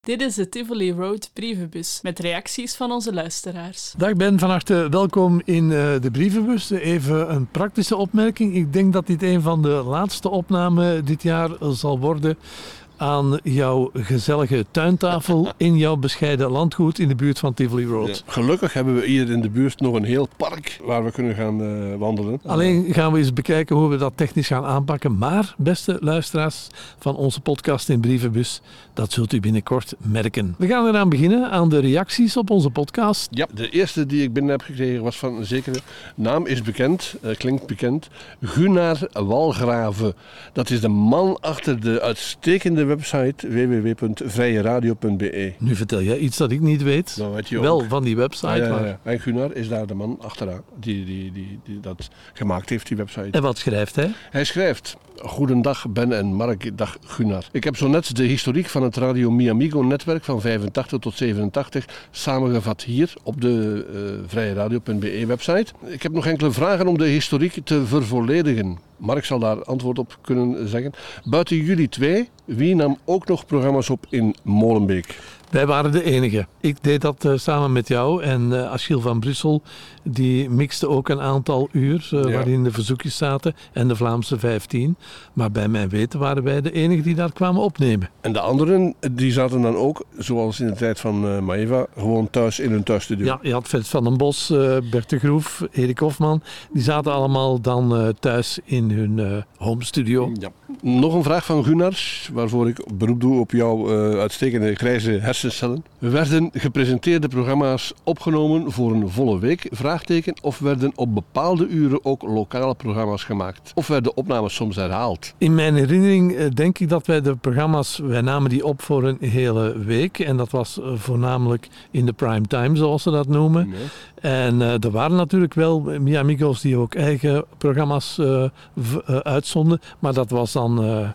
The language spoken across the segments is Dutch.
Dit is de Tivoli Road brievenbus met reacties van onze luisteraars. Dag Ben, van harte welkom in uh, de brievenbus. Even een praktische opmerking. Ik denk dat dit een van de laatste opnamen dit jaar zal worden aan jouw gezellige tuintafel in jouw bescheiden landgoed in de buurt van Tivoli Road. Gelukkig hebben we hier in de buurt nog een heel park waar we kunnen gaan uh, wandelen. Alleen gaan we eens bekijken hoe we dat technisch gaan aanpakken. Maar, beste luisteraars van onze podcast in Brievenbus, dat zult u binnenkort merken. We gaan eraan beginnen aan de reacties op onze podcast. Ja, de eerste die ik binnen heb gekregen was van een zekere naam is bekend, uh, klinkt bekend, Gunnar Walgraven. Dat is de man achter de uitstekende website www.vrijeradio.be. Nu vertel jij iets dat ik niet weet. Dat weet je Wel ook. van die website. Ah, ja, ja, maar- ja. En Gunnar is daar de man achteraan die, die, die, die dat gemaakt heeft, die website. En wat schrijft hij? Hij schrijft: Goedendag Ben en Mark, dag Gunnar. Ik heb zo net de historiek van het Radio Miamigo netwerk van 85 tot 87 samengevat hier op de uh, vrijeradio.be website. Ik heb nog enkele vragen om de historiek te vervolledigen. Mark zal daar antwoord op kunnen zeggen. Buiten jullie twee, wie nam ook nog programma's op in Molenbeek? Wij waren de enige. Ik deed dat uh, samen met jou en uh, Achille van Brussel, die mixte ook een aantal uur uh, ja. waarin de verzoekjes zaten en de Vlaamse 15. Maar bij mijn weten waren wij de enige die daar kwamen opnemen. En de anderen, die zaten dan ook, zoals in de tijd van Maeva, gewoon thuis in hun thuisstudio? Ja, je had Fred van den Bos, Bert de Groef, Erik Hofman. Die zaten allemaal dan thuis in hun home studio. Ja. Nog een vraag van Gunnar, waarvoor ik beroep doe op jouw uitstekende grijze hersencellen. Werden gepresenteerde programma's opgenomen voor een volle week? Vraagteken. Of werden op bepaalde uren ook lokale programma's gemaakt? Of werden opnames soms herhaald? In mijn herinnering uh, denk ik dat wij de programma's, wij namen die op voor een hele week. En dat was uh, voornamelijk in de prime time, zoals ze dat noemen. Nee. En uh, er waren natuurlijk wel Miamigos die ook eigen programma's uitzonden. Maar dat was dan... Uh,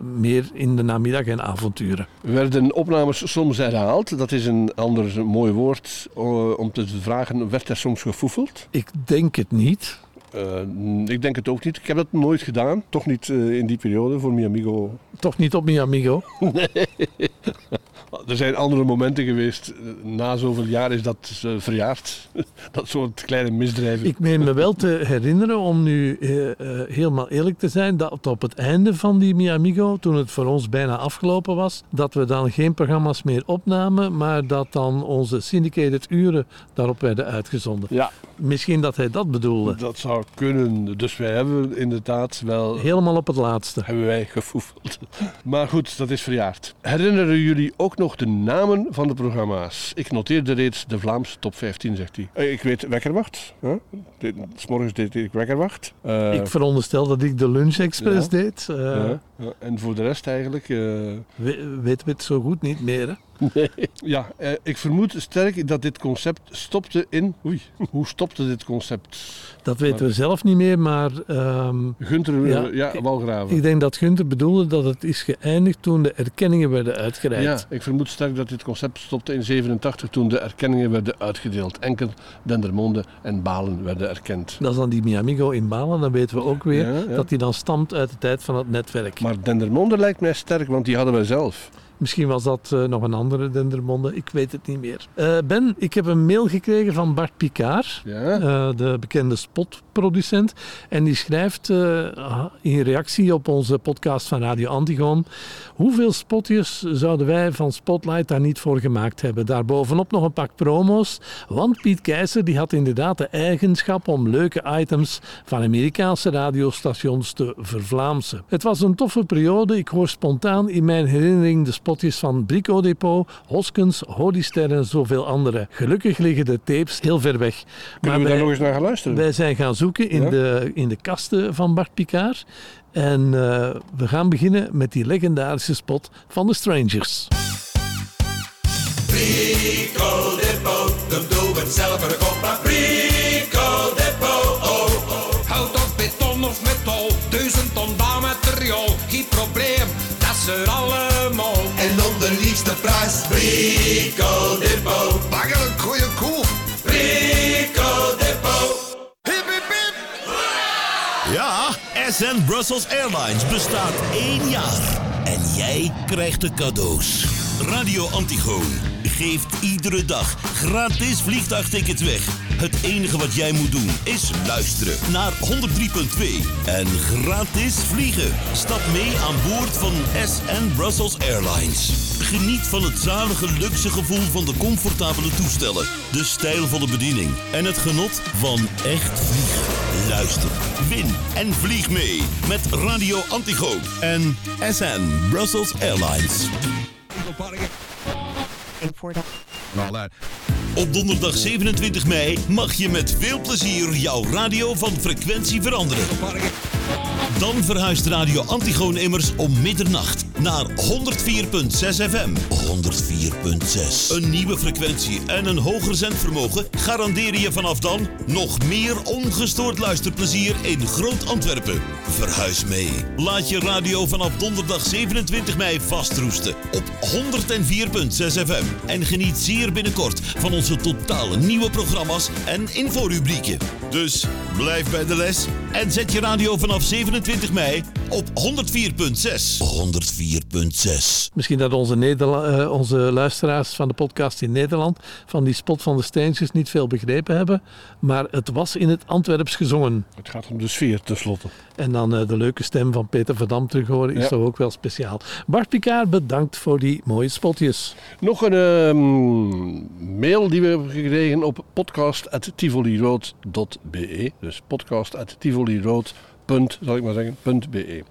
meer in de namiddag en avonturen. Werden opnames soms herhaald? Dat is een ander mooi woord uh, om te vragen. Werd er soms gefoefeld? Ik denk het niet. Uh, ik denk het ook niet. Ik heb dat nooit gedaan. Toch niet in die periode voor Miamigo. Toch niet op Miamigo? nee. Er zijn andere momenten geweest. Na zoveel jaar is dat uh, verjaard. dat soort kleine misdrijven. Ik meen me wel te herinneren, om nu helemaal eerlijk te zijn, dat op het einde van die Miamigo, toen het voor ons bijna afgelopen was, dat we dan geen programma's meer opnamen, maar dat dan onze syndicated uren daarop werden uitgezonden. Ja. Misschien dat hij dat bedoelde. Dat zou kunnen. Dus wij hebben inderdaad wel... Helemaal op het laatste. Hebben wij gefoefeld. Maar goed, dat is verjaard. Herinneren jullie ook nog de namen van de programma's? Ik noteerde reeds de Vlaamse top 15, zegt hij. Ik weet Wekkerwacht. Huh? S'morgens deed ik Wekkerwacht. Uh, ik veronderstel dat ik de Lunch Express ja. deed. Uh, ja. Ja. En voor de rest eigenlijk... Uh... We, weten we het zo goed niet meer, hè? Nee. Ja, eh, ik vermoed sterk dat dit concept stopte in... Oei, hoe stopte dit concept? Dat weten we zelf niet meer, maar... Um, Gunther, ja, ja, Walgraven. Ik denk dat Gunther bedoelde dat het is geëindigd toen de erkenningen werden uitgereikt. Ja, ik vermoed sterk dat dit concept stopte in 87 toen de erkenningen werden uitgedeeld. Enkel Dendermonde en Balen werden erkend. Dat is dan die Miamigo in Balen, dan weten we ook weer ja, ja. dat die dan stamt uit de tijd van het netwerk. Maar Dendermonde lijkt mij sterk, want die hadden wij zelf. Misschien was dat uh, nog een andere Dendermonde, ik weet het niet meer. Uh, ben, ik heb een mail gekregen van Bart Picard, ja? uh, de bekende spotproducent. En die schrijft in reactie op onze podcast van Radio Antigoon... hoeveel spotjes zouden wij van Spotlight daar niet voor gemaakt hebben? Daarbovenop nog een pak promo's. Want Piet Keizer die had inderdaad de eigenschap om leuke items van Amerikaanse radiostations te vervlaamsen. Het was een toffe periode. Ik hoor spontaan in mijn herinnering de spotjes van Brico Depot, Hoskens, Holyster en zoveel andere. Gelukkig liggen de tapes heel ver weg. Kunnen maar we wij, daar nog eens naar gaan luisteren? Wij zijn gaan zoeken in, ja? de, in de kasten van Bart Picard. En uh, we gaan beginnen met die legendarische spot van de Strangers. Brico Depot, de doe het zelf voor de kop. Brico Depot, oh, oh. Houd op beton of metal, duizend ton bouwmateriaal. Geen probleem, dat is er allemaal. Liefste prijs, Brico Depot. Bagger een goeie koop. Brico Depot. Hip, hip, hip. Ja, SN Brussels Airlines bestaat één jaar. En jij krijgt de cadeaus. Radio Antigoon geeft iedere dag gratis vliegtuigtickets weg. Het enige wat jij moet doen is luisteren naar 103.2 en gratis vliegen. Stap mee aan boord van SN Brussels Airlines. Geniet van het zalige luxe gevoel van de comfortabele toestellen, de stijlvolle bediening en het genot van echt vliegen. Luister, win en vlieg mee met Radio Antigoon en SN Brussels Airlines. Op donderdag 27 mei mag je met veel plezier jouw radio van frequentie veranderen. Dan verhuist Radio Antigoon immers om middernacht naar 104.6 FM. 104.6. Een nieuwe frequentie en een hoger zendvermogen garanderen je vanaf dan nog meer ongestoord luisterplezier in Groot Antwerpen. Verhuis mee. Laat je radio vanaf donderdag 27 mei vastroesten op 104.6 FM. En geniet zeer binnenkort van onze totale nieuwe programma's en inforubrieken. Dus blijf bij de les en zet je radio vanaf 27 mei op 104.6. 104.6. Misschien dat onze, Nederla- eh, onze luisteraars van de podcast in Nederland van die spot van de Steentjes niet veel begrepen hebben. Maar het was in het Antwerps gezongen. Het gaat om de sfeer tenslotte. En dan eh, de leuke stem van Peter Verdam terug horen is Ja. toch ook wel speciaal. Bart Picard, bedankt voor die mooie spotjes. Nog een ehm, mail die we hebben gekregen op podcast.tivoliroad.be. Dus podcast.tivoliroad. Punt, zal ik maar zeggen, punt .be.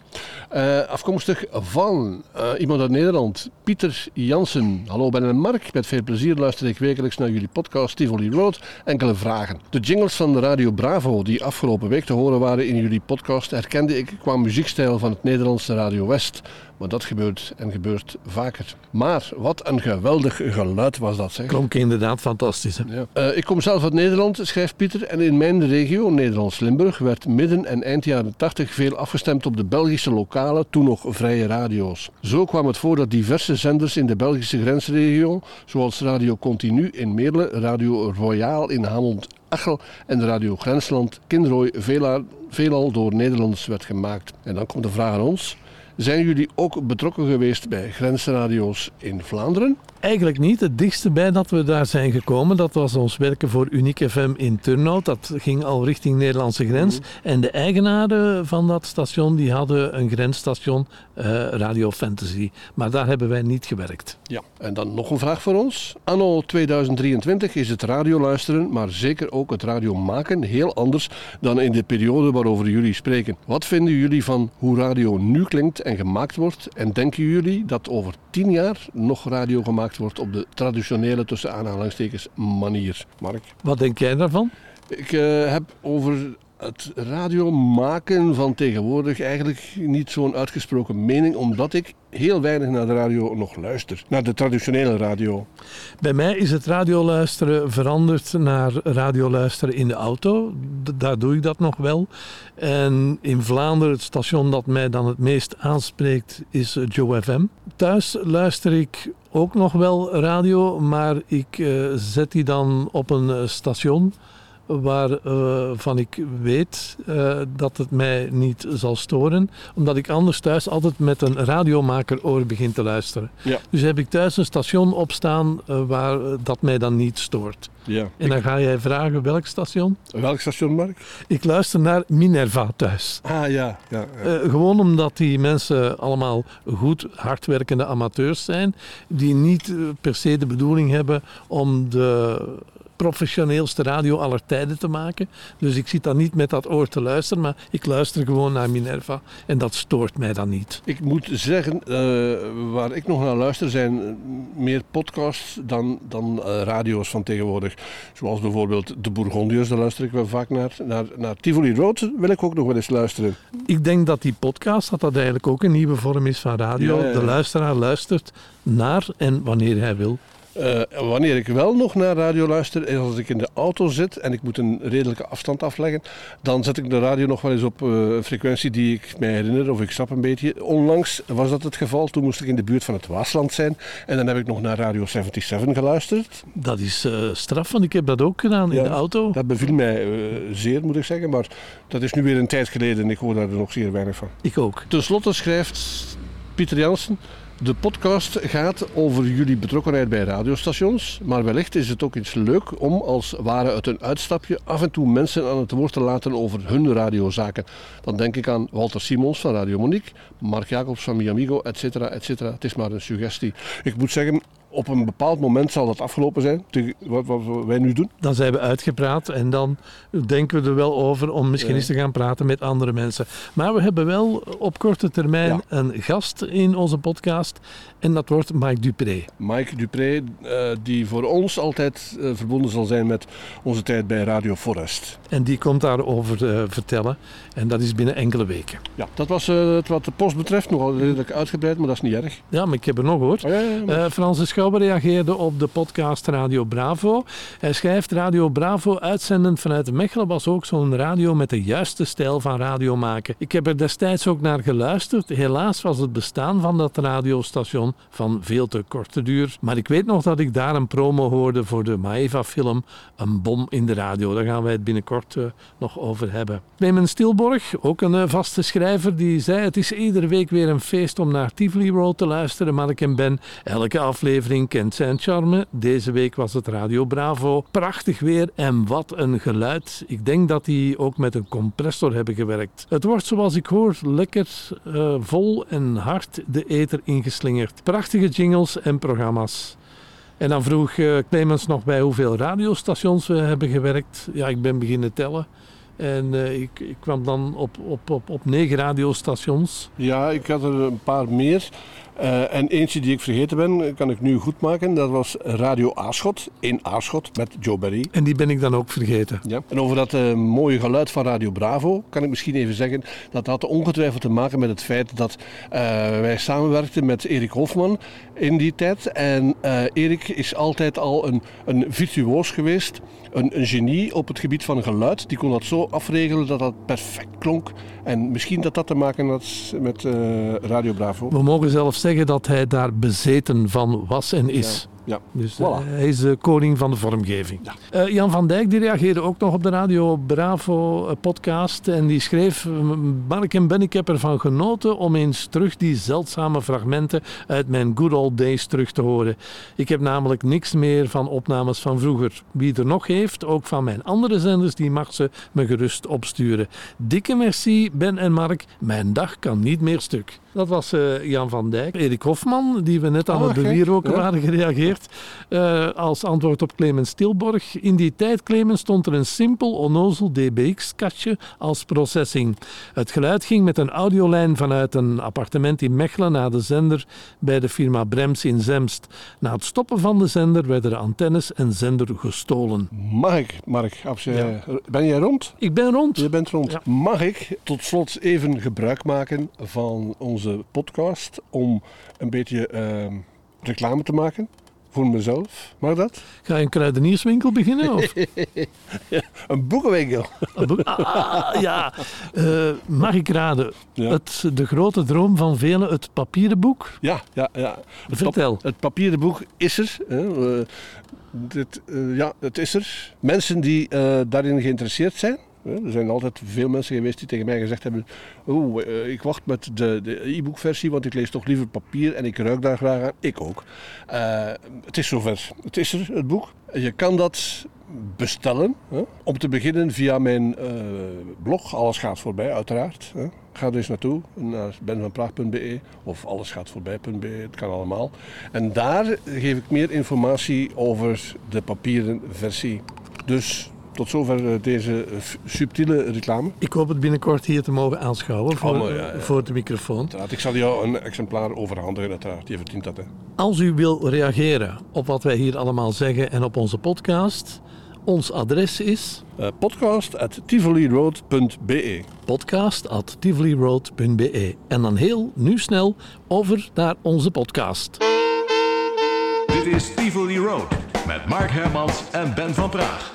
Eh, afkomstig van eh, iemand uit Nederland, Pieter Jansen. Hallo, ben een Mark. Met veel plezier luister ik wekelijks naar jullie podcast Tivoli Road. Enkele vragen. De jingles van de Radio Bravo, die afgelopen week te horen waren in jullie podcast, herkende ik qua muziekstijl van het Nederlandse Radio West. Maar dat gebeurt en gebeurt vaker. Maar wat een geweldig geluid was dat, zeg. Klonk inderdaad fantastisch. Hè? Ja. Eh, ik kom zelf uit Nederland, schrijft Pieter. En in mijn regio, Nederlands-Limburg, werd midden en eind jaren 80 veel afgestemd op de Belgische lokale, toen nog vrije radio's. Zo kwam het voor dat diverse zenders in de Belgische grensregio, zoals Radio Continu in Meerle, Radio Royaal in Hamond-Achel en Radio Grensland, Kinrooi, veelal, veelal door Nederlanders werd gemaakt. En dan komt de vraag aan ons. Zijn jullie ook betrokken geweest bij grensradio's in Vlaanderen? Eigenlijk niet. Het dichtste bij dat we daar zijn gekomen, dat was ons werken voor Unique FM in Turnhout. Dat ging al richting Nederlandse grens. En de eigenaren van dat station, die hadden een grensstation, eh, Radio Fantasy. Maar daar hebben wij niet gewerkt. Ja, en dan nog een vraag voor ons. Anno 2023 is het radioluisteren, maar zeker ook het radiomaken heel anders dan in de periode waarover jullie spreken. Wat vinden jullie van hoe radio nu klinkt en gemaakt wordt? En denken jullie dat over tien jaar nog radio gemaakt wordt op de traditionele tussen aanhalingstekens manier? Mark? Wat denk jij daarvan? Ik eh, heb over het radio maken van tegenwoordig eigenlijk niet zo'n uitgesproken mening, omdat ik heel weinig naar de radio nog luister. Naar de traditionele radio. Bij mij is het radioluisteren veranderd naar radioluisteren in de auto. Daar doe ik dat nog wel. En in Vlaanderen, het station dat mij dan het meest aanspreekt, is Joe FM. Thuis luister ik ook nog wel radio, maar ik eh, zet die dan op een eh, station waarvan ik weet eh, dat het mij niet zal storen, omdat ik anders thuis altijd met een radiomaker oor begin te luisteren. Ja. Dus heb ik thuis een station opstaan eh, waar eh, dat mij dan niet stoort. ja. En dan ga jij vragen welk station? Welk station, Mark? Ik luister naar Minerva thuis. Ah ja, ja. ja. Eh, gewoon omdat die mensen allemaal goed hardwerkende amateurs zijn, die niet eh, per se de bedoeling hebben om de professioneelste radio aller tijden te maken. Dus ik zit dan niet met dat oor te luisteren, maar ik luister gewoon naar Minerva en dat stoort mij dan niet. Ik moet zeggen, eh, waar ik nog naar luister zijn meer podcasts dan, dan eh, radio's van tegenwoordig. Zoals bijvoorbeeld De Bourgondiërs, daar luister ik wel vaak naar. Naar, naar Tivoli Road wil ik ook nog wel eens luisteren. Ik denk dat die podcast, dat dat eigenlijk ook een nieuwe vorm is van radio. Ja, ja, ja. De luisteraar luistert naar en wanneer hij wil. Eh, wanneer ik wel nog naar radio luister, is als ik in de auto zit en ik moet een redelijke afstand afleggen, dan zet ik de radio nog wel eens op eh, een frequentie die ik mij herinner, of ik snap een beetje. Onlangs was dat het geval, toen moest ik in de buurt van het Waasland zijn en dan heb ik nog naar Radio 77 geluisterd. Dat is eh, straf, want ik heb dat ook gedaan in de auto. Dat beviel mij zeer, moet ik zeggen, maar dat is nu weer een tijd geleden en ik hoor daar nog zeer weinig van. Ik ook. Ten slotte schrijft Pieter Jansen, De podcast gaat over jullie betrokkenheid bij radiostations, maar wellicht is het ook iets leuk om als ware uit een uitstapje af en toe mensen aan het woord te laten over hun radiozaken. Dan denk ik aan Walter Simons van Radio Monique, Mark Jacobs van Miamigo, et cetera, et cetera. Het is maar een suggestie. Ik moet zeggen, op een bepaald moment zal dat afgelopen zijn, wat, wat wij nu doen. Dan zijn we uitgepraat en dan denken we er wel over om misschien eens te gaan praten met andere mensen. Maar we hebben wel op korte termijn Ja. een gast in onze podcast en dat wordt Mike Dupré. Mike Dupré, eh, die voor ons altijd eh, verbonden zal zijn met onze tijd bij Radio Forest. En die komt daarover eh, vertellen en dat is binnen enkele weken. Ja, dat was het wat de post betreft nogal redelijk uitgebreid, maar dat is niet erg. Ja, maar ik heb er nog hoor. Oh, ja, ja, maar- Frans de Schouwer reageerde op de podcast Radio Bravo. Hij schrijft Radio Bravo uitzenden vanuit Mechelen was ook zo'n radio met de juiste stijl van radio maken. Ik heb er destijds ook naar geluisterd. Helaas was het bestaan van dat radiostation van veel te korte duur. Maar ik weet nog dat ik daar een promo hoorde voor de Maeva-film Een bom in de radio. Daar gaan wij het binnenkort eh, nog over hebben. Clemens Stilborg, ook een eh, vaste schrijver, die zei het is iedere week weer een feest om naar Tivoli Road te luisteren. Mark en Ben, elke aflevering kent zijn charme. Deze week was het Radio Bravo. Prachtig weer en wat een geluid. Ik denk dat die ook met een compressor hebben gewerkt. Het wordt zoals ik hoor lekker eh, vol en hard de ether ingeslingerd. Prachtige jingles en programma's. En dan vroeg eh, Clemens nog bij hoeveel radiostations we hebben gewerkt. Ja, ik ben beginnen tellen. En eh, ik, ik kwam dan op, op, op, op negen radiostations. Ja, ik had er een paar meer. Eh, en eentje die ik vergeten ben, kan ik nu goed maken. Dat was Radio Aarschot, in Aarschot, met Joe Berry. En die ben ik dan ook vergeten. Ja. En over dat eh, mooie geluid van Radio Bravo kan ik misschien even zeggen dat had ongetwijfeld te maken met het feit dat eh, wij samenwerkten met Erik Hofman in die tijd. En eh, Erik is altijd al een, een virtuoos geweest, een, een genie op het gebied van geluid. Die kon dat zo afregelen dat dat perfect klonk. En misschien dat dat te maken had met eh, Radio Bravo. We mogen zelfs zeggen dat hij daar bezeten van was en is. Ja. Dus Voilà. eh, hij is de koning van de vormgeving. Eh, Jan van Dijk die reageerde ook nog op de Radio Bravo eh, podcast. En die schreef, "M- Mark en Ben, ik heb ervan genoten om eens terug die zeldzame fragmenten uit mijn good old days terug te horen. Ik heb namelijk niks meer van opnames van vroeger. Wie er nog heeft, ook van mijn andere zenders, die mag ze me gerust opsturen. Dikke merci, Ben en Mark. Mijn dag kan niet meer stuk. Dat was Jan van Dijk. Erik Hofman, die we net aan Ah, het oké. bewierroken Ja. waren gereageerd. Eh, als antwoord op Clemens Stilborg. In die tijd, Clemens, stond er een simpel onnozel DBX-kastje als processing. Het geluid ging met een audiolijn vanuit een appartement in Mechelen naar de zender bij de firma Brems in Zemst. Na het stoppen van de zender werden de antennes en zender gestolen. Mag ik, Mark, ben jij rond? Ik ben rond. Je bent rond. Ja. Mag ik tot slot even gebruik maken van onze podcast om een beetje ehm, reclame te maken voor mezelf? Mag dat? Ga je een kruidenierswinkel beginnen? Of? Een boekenwinkel. Een boek? Ah, ja. Eh, mag ik raden? Ja. Het, de grote droom van velen, het papieren boek? Ja, ja, ja. Het Vertel. pap- het papieren boek is er. Hè. Eh, dit, eh, ja, het is er. Mensen die daarin geïnteresseerd zijn. Er zijn altijd veel mensen geweest die tegen mij gezegd hebben: eh, ik wacht met de, de e-book versie, want ik lees toch liever papier en ik ruik daar graag aan. Ik ook. Eh, het is zover. Het is er, het boek. Je kan dat bestellen. Hè. Om te beginnen via mijn eh, blog. Alles gaat voorbij, uiteraard. Hè. Ga er eens naartoe, naar benvanpraag.be of allesgaatvoorbij.be, het kan allemaal. En daar geef ik meer informatie over de papieren versie. Dus tot zover eh, deze eh, subtiele reclame. Ik hoop het binnenkort hier te mogen aanschouwen voor, Allemaal, ja, ja. voor de microfoon. Uiteraard, Ik zal jou een exemplaar overhandigen, uiteraard. Je verdient dat, hè. Als u wil reageren op wat wij hier allemaal zeggen en op onze podcast, ons adres is Eh, podcast at tivoliroad.be podcast.tivoliroad.be. En dan heel nu snel over naar onze podcast. Dit is Tivoli Road met Mark Hermans en Ben van Praag.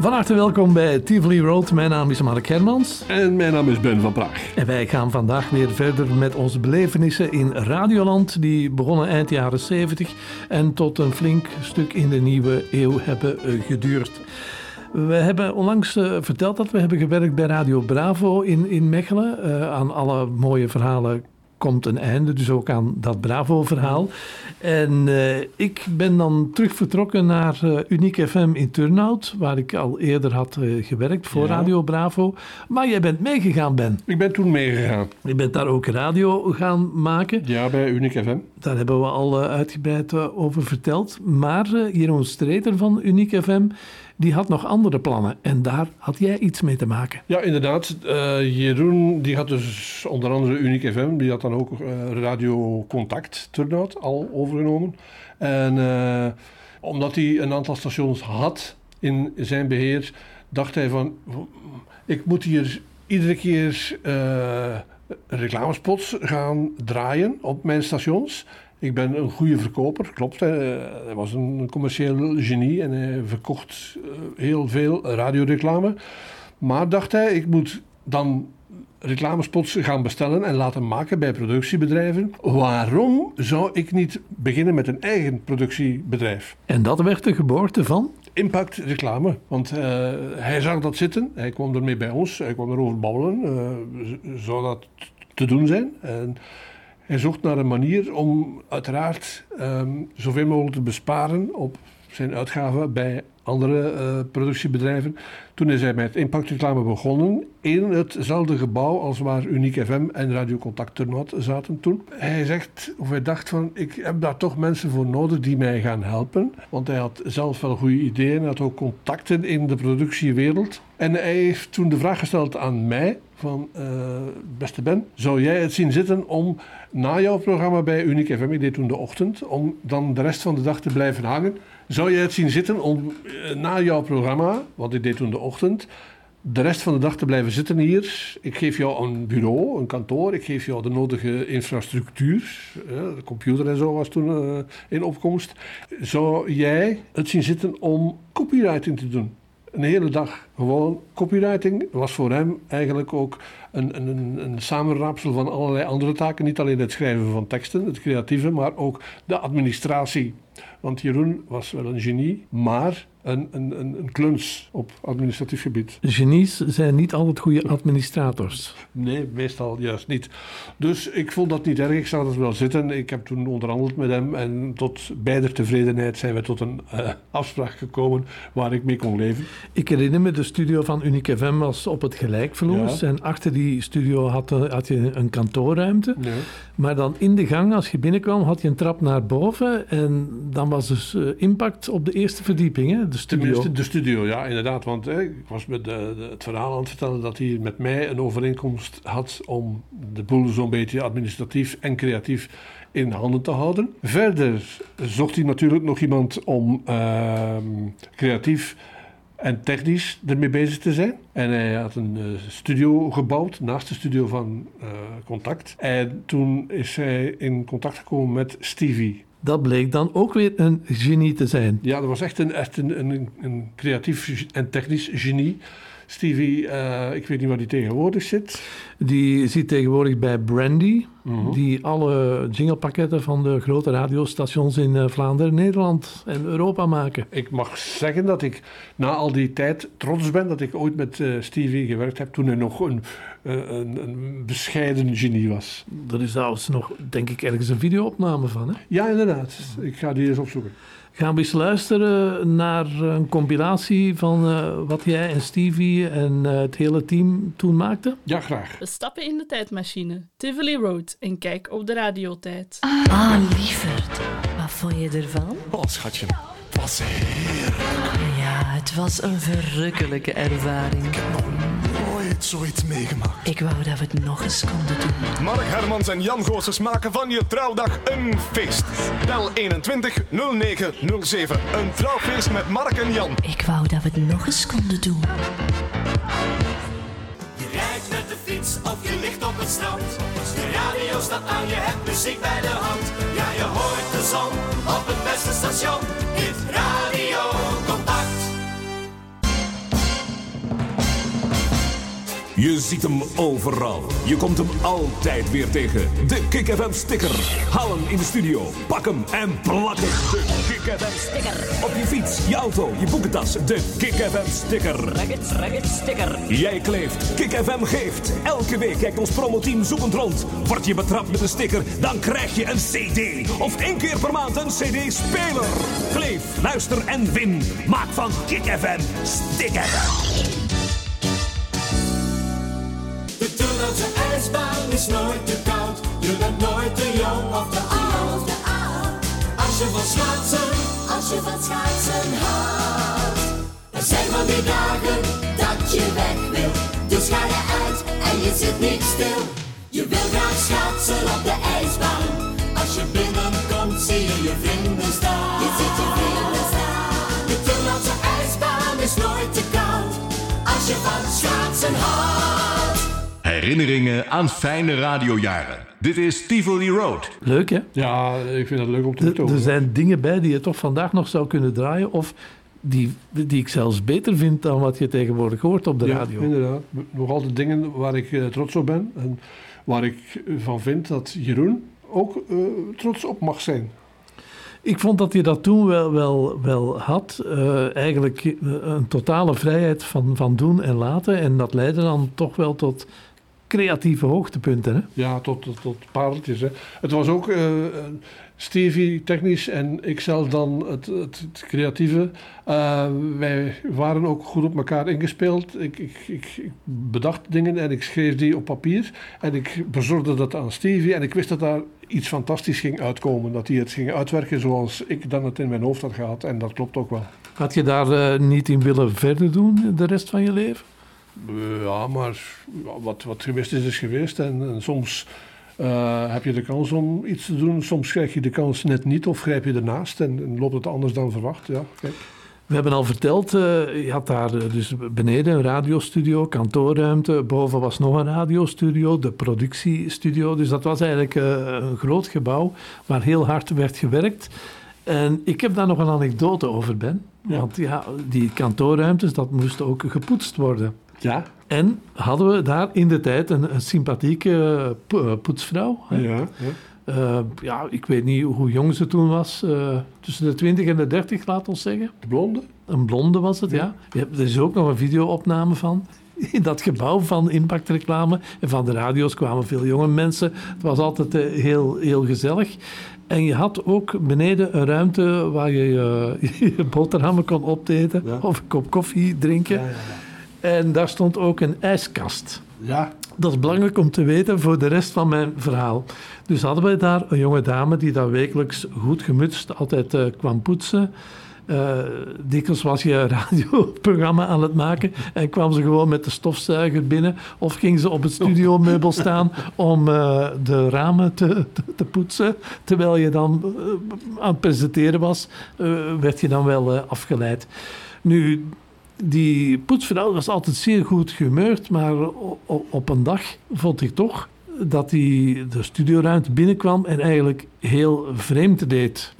Van harte welkom bij Tivoli Road. Mijn naam is Mark Hermans. En mijn naam is Ben van Praag. En wij gaan vandaag weer verder met onze belevenissen in Radioland, die begonnen eind jaren 70 en tot een flink stuk in de nieuwe eeuw hebben eh, geduurd. We hebben onlangs eh, verteld dat we hebben gewerkt bij Radio Bravo in, in Mechelen. Eh, aan alle mooie verhalen komt een einde, dus ook aan dat Bravo-verhaal. En eh, ik ben dan terug vertrokken naar eh Uniek FM in Turnhout, waar ik al eerder had eh, gewerkt voor Ja. Radio Bravo. Maar jij bent meegegaan, Ben. Ik ben toen meegegaan. Je bent daar ook radio gaan maken. Ja, bij Unic FM. Daar hebben we al uitgebreid over verteld. Maar Jeroen Streeter van Uniek FM, die had nog andere plannen. En daar had jij iets mee te maken. Ja, inderdaad. Eh, Jeroen die had dus onder andere Unic FM. Die had dan ook eh, Radio Contact Turnhout al overgenomen. En eh, omdat hij een aantal stations had in zijn beheer, dacht hij van... Ik moet hier iedere keer reclamespots gaan draaien op mijn stations. Ik ben een goede verkoper, klopt. Hij, was een commercieel genie en hij verkocht eh, heel veel radioreclame. Maar dacht hij, ik moet dan reclamespots gaan bestellen en laten maken bij productiebedrijven. Waarom zou ik niet beginnen met een eigen productiebedrijf? En dat werd de geboorte van. Impact reclame. Want eh, hij zag dat zitten, hij kwam ermee bij ons, hij kwam erover babbelen. eh, zou dat te doen zijn? En hij zocht naar een manier om uiteraard ehm, zoveel mogelijk te besparen op zijn uitgaven bij andere eh, productiebedrijven. Toen is hij met impactreclame begonnen in hetzelfde gebouw als waar Uniek FM en Radio Contact Turnhout zaten toen. Hij zegt, of hij dacht van, ik heb daar toch mensen voor nodig die mij gaan helpen. Want hij had zelf wel goede ideeën, had ook contacten in de productiewereld. En hij heeft toen de vraag gesteld aan mij van, eh, beste Ben, zou jij het zien zitten om na jouw programma bij Uniek FM, ik deed toen de ochtend, om dan de rest van de dag te blijven hangen. Zou jij het zien zitten om eh, na jouw programma, want ik deed toen de ochtend, de rest van de dag te blijven zitten hier. Ik geef jou een bureau, een kantoor, ik geef jou de nodige infrastructuur. de computer en zo was toen eh, in opkomst. Zou jij het zien zitten om copywriting te doen? Een hele dag gewoon copywriting was voor hem eigenlijk ook een, een, een samenraapsel van allerlei andere taken. Niet alleen het schrijven van teksten, het creatieve, maar ook de administratie. Want Jeroen was wel een genie, maar een, een, een, een kluns op administratief gebied. Genies zijn niet altijd goede administrators. Nee, meestal juist niet. Dus ik vond dat niet erg. Ik zag dat wel zitten. Ik heb toen onderhandeld met hem. En tot beider tevredenheid zijn we tot een eh, afspraak gekomen waar ik mee kon leven. Ik herinner me, de studio van Unique FM was op het gelijkvloers. Ja. En achter die studio had, eh, had je een kantoorruimte. Ja. Maar dan in de gang, als je binnenkwam, had je een trap naar boven. En dan was dus eh, impact op de eerste verdieping, hè, de studio. De studio, ja, inderdaad. Want hè, ik was met de, de- het verhaal aan het vertellen dat hij met mij een overeenkomst had om de boel zo'n beetje administratief en creatief in handen te houden. Verder zocht hij natuurlijk nog iemand om ehm, creatief en technisch ermee bezig te zijn. En hij had een eh, studio gebouwd naast de studio van eh, Contact. En toen is hij in contact gekomen met Stevie. Dat bleek dan ook weer een genie te zijn. Ja, dat was echt een, echt een, een, een creatief en technisch genie. Stevie, eh, ik weet niet waar die tegenwoordig zit. Die zit tegenwoordig bij Brandy, Mhm. die alle jinglepakketten van de grote radiostations in eh, Vlaanderen, Nederland en Europa maken. Ik mag zeggen dat ik na al die tijd trots ben dat ik ooit met eh, Stevie gewerkt heb toen hij nog een, een, een bescheiden genie was. Er is zelfs nog, denk ik, ergens een videoopname van. Hè? Ja, inderdaad. Ik ga die eens opzoeken. Gaan we eens luisteren naar een compilatie van eh, wat jij en Stevie en eh, het hele team toen maakten? Ja, graag. We stappen in de tijdmachine, Tivoli Road, en kijk op de radiotijd. Ah, lieverd. Wat vond je ervan? Oh, schatje. Het was heerlijk. Ja, het was een verrukkelijke ervaring. Ik heb nog nooit zoiets meegemaakt. Ik wou dat we het nog eens konden doen. Mark Hermans en Jan Goossens maken van je trouwdag een feest. Bel 21 09 07. Een trouwfeest met Mark en Jan. Ik wou dat we het nog eens konden doen. Je rijdt met de fiets of je ligt op het strand. De radio staat aan, je hebt muziek bij de hand. Ja, je hoort de zon op het beste station. Je ziet hem overal. Je komt hem altijd weer tegen. De Kick FM sticker. Haal hem in de studio. Pak hem en plak hem. De Kick FM sticker. Op je fiets, je auto, je boekentas. De Kick FM sticker. Ragged, ragged sticker. Jij kleeft, Kick FM geeft. Elke week kijkt ons promoteam zoekend rond. Word je betrapt met een sticker, dan krijg je een CD. Of één keer per maand een CD-speler. Kleef, luister en win. Maak van Kick FM sticker. Turnhoutse ijsbaan is nooit te koud. Je bent nooit te jong of te oud. Als je van schaatsen, als je van schaatsen houdt. Er zijn van die dagen dat je weg wil. Dus ga je uit en je zit niet stil. Je wil graag schaatsen op de ijsbaan. Als je binnenkomt zie je je vrienden staan. Je ziet je vrienden staan. De ijsbaan is nooit te koud. Als je van schaatsen houdt. Herinneringen aan fijne radiojaren. Dit is Tivoli Road. Leuk, hè? Ja, ik vind het leuk om te Er- vertonen. Er zijn dingen bij die je toch vandaag nog zou kunnen draaien. Of die, die ik zelfs beter vind dan wat je tegenwoordig hoort op de ja, radio. inderdaad. Nog altijd dingen waar ik eh, trots op ben. En waar ik van vind dat Jeroen ook eh, trots op mag zijn. Ik vond dat hij dat toen wel, wel, wel had. Eh, eigenlijk een totale vrijheid van, van doen en laten. En dat leidde dan toch wel tot creatieve hoogtepunten. Hè? Ja, tot, tot, tot pareltjes. Hè. Het was ook eh, Stevie technisch en ik zelf dan het, het, het creatieve. Eh, wij waren ook goed op elkaar ingespeeld. Ik, ik, ik, ik bedacht dingen en ik schreef die op papier. En ik bezorgde dat aan Stevie. En ik wist dat daar iets fantastisch ging uitkomen. Dat hij het ging uitwerken zoals ik dan het in mijn hoofd had gehad. En dat klopt ook wel. Had je daar eh, niet in willen verder doen de rest van je leven? Eh, Ja, maar wat, wat geweest is, is geweest. En, en soms eh, heb je de kans om iets te doen. Soms krijg je de kans net niet of grijp je ernaast en, en loopt het anders dan verwacht. Ja, kijk. We hebben al verteld, eh, je had daar dus beneden een radiostudio, kantoorruimte. Boven was nog een radiostudio, de productiestudio. Dus dat was eigenlijk een groot gebouw waar heel hard werd gewerkt. En ik heb daar nog een anekdote over, Ben. Ja. Want ja, die kantoorruimtes, dat moest ook gepoetst worden. Ja, En hadden we daar in de tijd een, een sympathieke po- eh, poetsvrouw. hè. ja, ja. Eh, ja, ik weet niet hoe jong ze toen was. eh, tussen de 20 en de 30, laat ons zeggen. De blonde? Een blonde was het, ja. Je hebt- Er is ook nog een videoopname van. In dat gebouw van impactreclame. En van de radio's kwamen veel jonge mensen. Het was altijd eh, heel, heel gezellig. En je had ook beneden een ruimte waar je eh, je boterhammen kon opeten. Ja. Of een kop koffie drinken. En daar stond ook een ijskast. Ja, Dat is belangrijk om te weten voor de rest van mijn verhaal. Dus hadden wij daar een jonge dame die daar wekelijks goed gemutst altijd eh, kwam poetsen. Eh dikwijls was je een radioprogramma aan het maken en kwam ze gewoon met de stofzuiger binnen. Of ging ze op het studiomeubel staan om eh, de ramen te, te, te poetsen. Terwijl je dan aan het presenteren was, werd je dan wel afgeleid. Nu, die poetsvrouw was altijd zeer goed gehumeurd, maar op een dag vond ik toch dat hij de studioruimte binnenkwam en eigenlijk heel vreemd deed.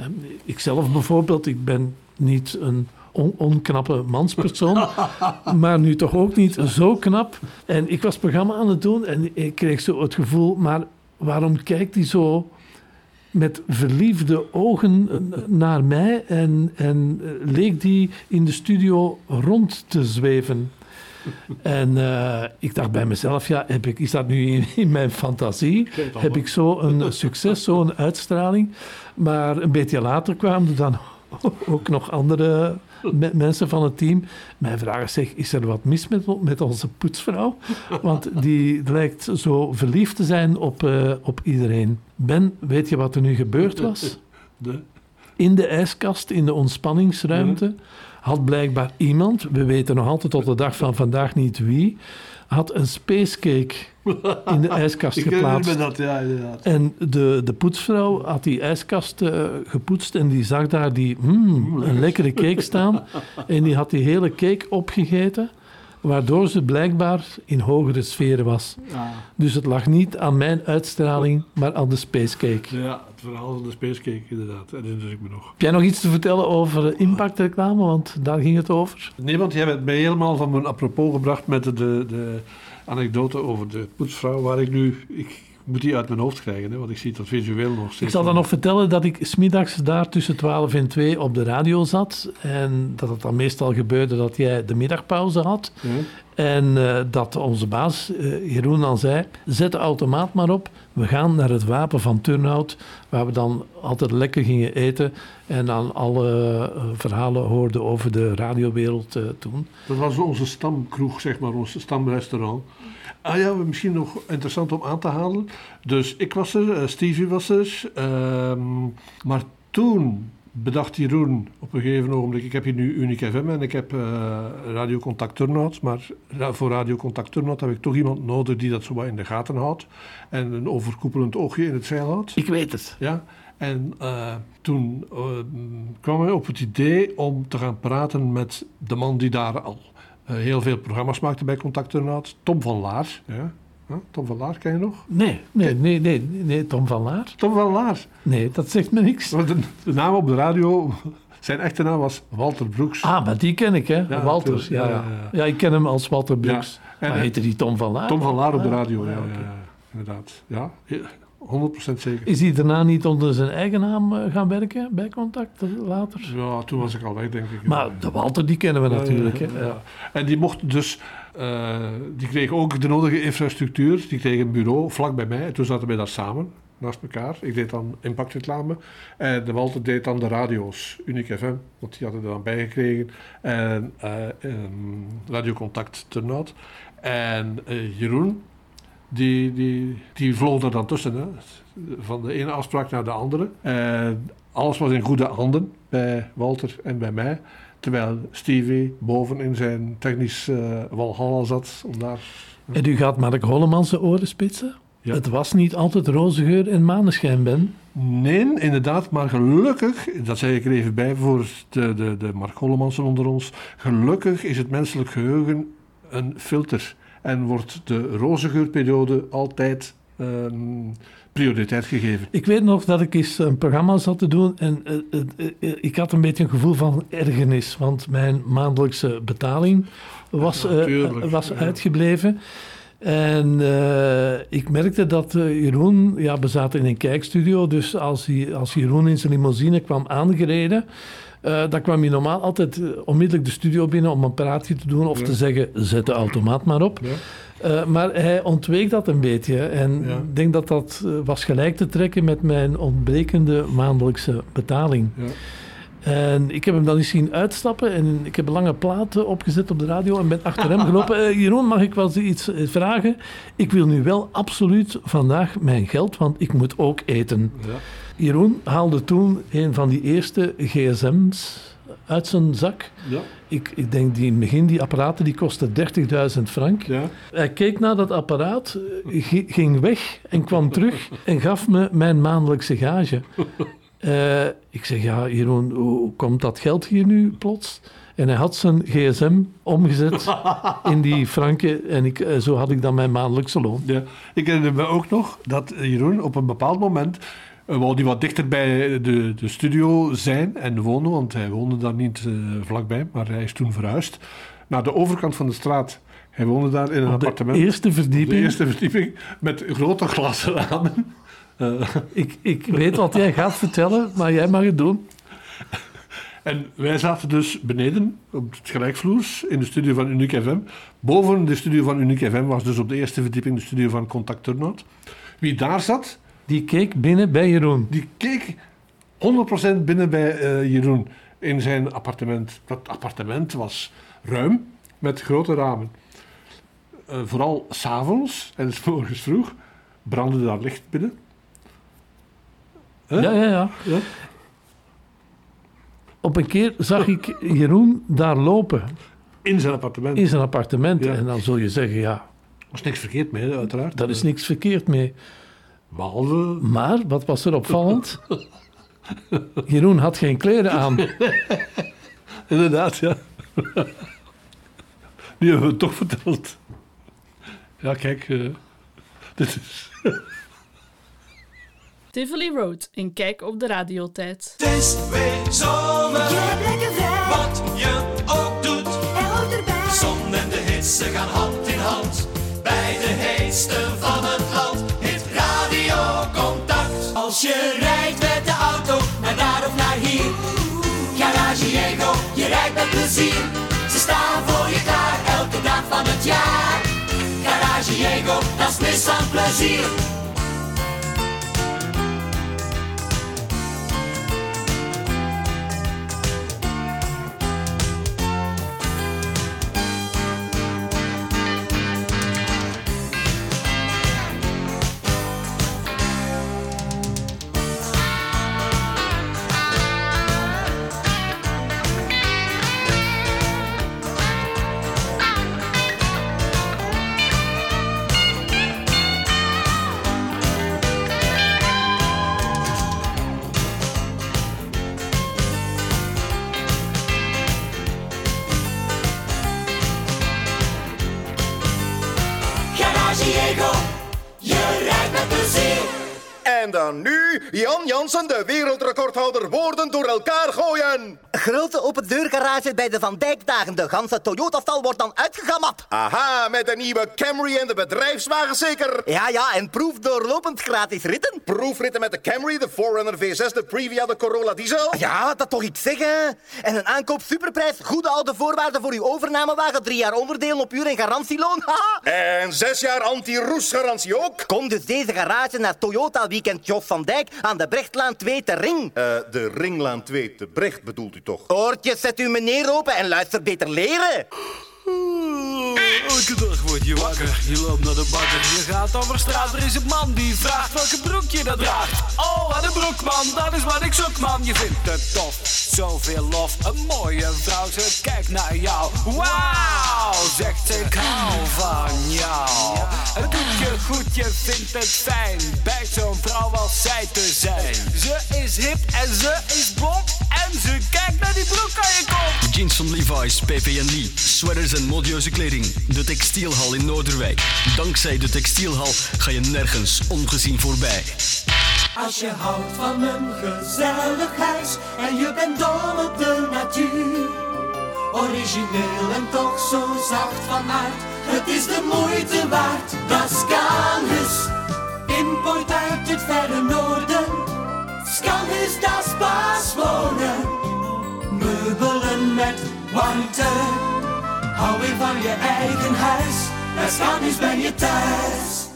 Ikzelf bijvoorbeeld, ik ben niet een on- onknappe manspersoon, maar nu toch ook niet zo knap. En ik was programma aan het doen en ik kreeg zo het gevoel, maar waarom kijkt hij zo met verliefde ogen naar mij en, en eh, leek die in de studio rond te zweven. En eh, ik dacht bij mezelf, ja, heb ik, is dat nu in, in mijn fantasie? Heb ik zo een succes, zo'n uitstraling? Maar een beetje later kwamen er dan ook nog andere me- mensen van het team. Mij vragen, zeg, is er wat mis met, met onze poetsvrouw? Want die lijkt zo verliefd te zijn op, eh, op iedereen. Ben, weet je wat er nu gebeurd was? de, In de ijskast, in de ontspanningsruimte, had blijkbaar iemand, we weten nog altijd tot de dag van vandaag niet wie, had een spacecake in de ijskast geplaatst. dat, ja, inderdaad. En de, de poetsvrouw had die ijskast eh, gepoetst en die zag daar die, mm, een lekkere cake staan. En die had die hele cake opgegeten, waardoor ze blijkbaar in hogere sferen was. Dus het lag niet aan mijn uitstraling, maar aan de spacecake. Ja, het verhaal van de Spacecake, inderdaad. Dat herinner ik me nog. Heb jij nog iets te vertellen over impactreclame? Want daar ging het over. Nee, want jij hebt mij helemaal van mijn apropos gebracht met de, de, anekdote over de poetsvrouw, waar ik nu... Ik moet die uit mijn hoofd krijgen, hè, want ik zie dat visueel nog steeds. Ik zal dan nog vertellen dat ik smiddags daar tussen 12 en 2 op de radio zat. En dat het dan meestal gebeurde dat jij de middagpauze had. Ja. En eh, dat onze baas, eh, Jeroen, dan zei: Zet de automaat maar op. We gaan naar het wapen van Turnhout. Waar we dan altijd lekker gingen eten. En dan alle eh, verhalen hoorden over de radiowereld toen. Dat was onze stamkroeg, zeg maar, ons stamrestaurant. Ah ja, misschien nog interessant om aan te halen. Dus ik was er, eh, Stevie was er. ehm, maar toen bedacht Jeroen op een gegeven ogenblik... Ik heb hier nu Unic FM en ik heb eh Radio Contact Turnhout. Maar voor Radio Contact Turnhout heb ik toch iemand nodig die dat zo wat in de gaten houdt. En een overkoepelend oogje in het zeil houdt. Ik weet het. Ja, en eh, toen kwam hij op het idee om te gaan praten met de man die daar al heel veel programma's maakte bij Contact Turnhout, Tom van Laar. Ja. Tom van Laar, ken je nog? Nee, nee, nee, nee, nee, Tom van Laar. Tom van Laar. Nee, dat zegt me niks. De, de naam op de radio, zijn echte naam was Walter Broeks. Ah, maar die ken ik, hè? Ja, Walter. Ja, Ja, ja, ik ken hem als Walter Brooks. En maar heette die Tom van Laar? Tom van Laar op de Ah, radio, ja, ah, ja, inderdaad. Ja, 100% zeker. Is hij daarna niet onder zijn eigen naam eh, gaan werken bij Contact eh, later? Ja, toen was ik al weg, denk ik. Maar de Walter, die kennen we natuurlijk. ja. En die mocht dus, eh, die kreeg ook de nodige infrastructuur. Die kreeg een bureau vlak bij mij. En toen zaten wij daar samen, naast elkaar. Ik deed dan impactreclame. En de Walter deed dan de radio's, Unic FM, want die hadden er dan bij gekregen. En eh, ehm, radiocontact Turnhout. En Jeroen, die, die, die vloog er dan tussen. Hè. Van de ene afspraak naar de andere. En alles was in goede handen bij Walter en bij mij. Terwijl Stevie boven in zijn technisch eh walhalla zat. Om daar... En u gaat Mark Hollemans de oren spitsen? Ja. Het was niet altijd roze geur en maneschijn, Ben. Nee, inderdaad. Maar gelukkig, dat zeg ik er even bij voor de, de, de Mark Hollemansen onder ons. Gelukkig is het menselijk geheugen een filter. En wordt de roze geurperiode altijd ehm, prioriteit gegeven. Ik weet nog dat ik eens een programma zat te doen en eh, eh, eh, ik had een beetje een gevoel van ergernis, want mijn maandelijkse betaling was, was uitgebleven. En ik merkte dat eh, Jeroen, ja, we zaten in een kijkstudio, dus als, hij, als Jeroen in zijn limousine kwam aangereden, eh, dan kwam hij normaal altijd eh, onmiddellijk de studio binnen om een praatje te doen of Ja. te zeggen, zet de automaat maar op. Ja. Eh, maar hij ontweek dat een beetje. En Ja. ik denk dat dat was gelijk te trekken met mijn ontbrekende maandelijkse betaling. Ja. En ik heb hem dan eens zien uitstappen en ik heb een lange plaat eh, opgezet op de radio en ben achter hem gelopen. Jeroen, mag ik wel eens iets vragen? Ik wil nu wel absoluut vandaag mijn geld, want ik moet ook eten. Ja. Jeroen haalde toen een van die eerste gsm's uit zijn zak. Ja. Ik, ik denk die in het begin, die apparaten die kosten 30.000 frank. Ja. Hij keek naar dat apparaat, eh, gi- ging weg en kwam terug en gaf me mijn maandelijkse gage. Eh, ik zeg, ja Jeroen, hoe komt dat geld hier nu plots? En hij had zijn gsm omgezet in die franken en ik, eh, zo had ik dan mijn maandelijkse loon. Ja. Ik herinner me ook nog dat Jeroen op een bepaald moment eh, wou die wat dichter bij de, de studio zijn en wonen, want hij woonde daar niet eh, vlakbij, maar hij is toen verhuisd naar de overkant van de straat. Hij woonde daar in een Op de appartement. eerste Op de verdieping. eerste verdieping met grote glazen ramen. Eh, Ik, ik weet wat jij gaat vertellen, maar jij mag het doen. En wij zaten dus beneden op het gelijkvloers in de studio van Unic FM. Boven de studio van Unic FM was dus op de eerste verdieping de studio van Contact Turnhout. Wie daar zat, Die keek binnen bij Jeroen. die keek 100% binnen bij eh, Jeroen in zijn appartement. Dat appartement was ruim met grote ramen. Eh, vooral s'avonds en 's morgens vroeg brandde daar licht binnen. Ja, ja, ja. Ja. Op een keer zag ik Jeroen daar lopen In zijn appartement. in zijn appartement. Ja. En dan zul je zeggen, ja, Er was niks verkeerd mee, uiteraard. daar is niks verkeerd mee. Behalve Maar, wat was er opvallend? Jeroen had geen kleren aan. Inderdaad, ja. Die hebben we toch verteld. Ja, kijk. eh, dit is... Tivoli Road in Kijk op de radiotijd. Het is weer zomer. Je hebt lekker vrij, Wat je ook doet. er hoort erbij. Zon en de hitte gaan hand in hand. Bij bij de heetste van het land. Als je rijdt met de auto naar daar of naar hier. Garage Diego, je rijdt met plezier. Ze staan voor je klaar elke dag van het jaar. Garage Diego, dat is Nissan plezier. Diego, En dan nu Jan Jansen, de wereldrecordhouder, woorden door elkaar gooien. Grote open deurgarage bij de Van Dijkdagen. De ganse Toyota-stal wordt dan uitgegammerd. Aha, met de nieuwe Camry en de bedrijfswagen zeker. Ja, ja, en proef doorlopend gratis ritten. Proefritten met de Camry, de Forerunner V6, de Previa, de Corolla Diesel. Ja, dat toch iets zeggen. En een aankoop superprijs, goede oude voorwaarden voor uw overnamewagen, drie jaar onderdelen op uur en garantieloon. En zes jaar anti-roestgarantie ook. Kom dus deze garage naar Toyota Weekend Jos van Dijk aan de Brechtlaan 2 te Ring. Eh, de Ringlaan 2 te Brecht bedoelt u toch? Oortjes, zet uw meneer open en luister beter leren. Elke dag word je wakker, je loopt naar de bakker. Je gaat over straat, er is een man die vraagt welke broek je dat draagt. Oh, wat een broek man, dat is wat ik zoek man. Je vindt het tof, zoveel lof. Een mooie vrouw, ze kijkt naar jou. Wauw, zegt ze, ik hou van jou. Goed, je vindt het fijn. Bij zo'n vrouw als zij te zijn. Ze is hip en ze is blond. En ze kijkt naar die broek aan je kop. Jeans van Levi's, PP Lee, sweaters en modieuze kleding. De textielhal in Noorderwijk. Dankzij de textielhal ga je nergens ongezien voorbij. Als je houdt van een gezellig huis en je bent dol op de natuur. Origineel en toch zo zacht van aard, het is de moeite waard. Dat is Scanhus, import uit het verre noorden. Scanhus, dat is wonen. Meubelen met warmte, hou weer van je eigen huis. Bij Scanhus ben je thuis.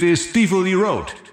Naar Antigon. Dit is Tivoli Road.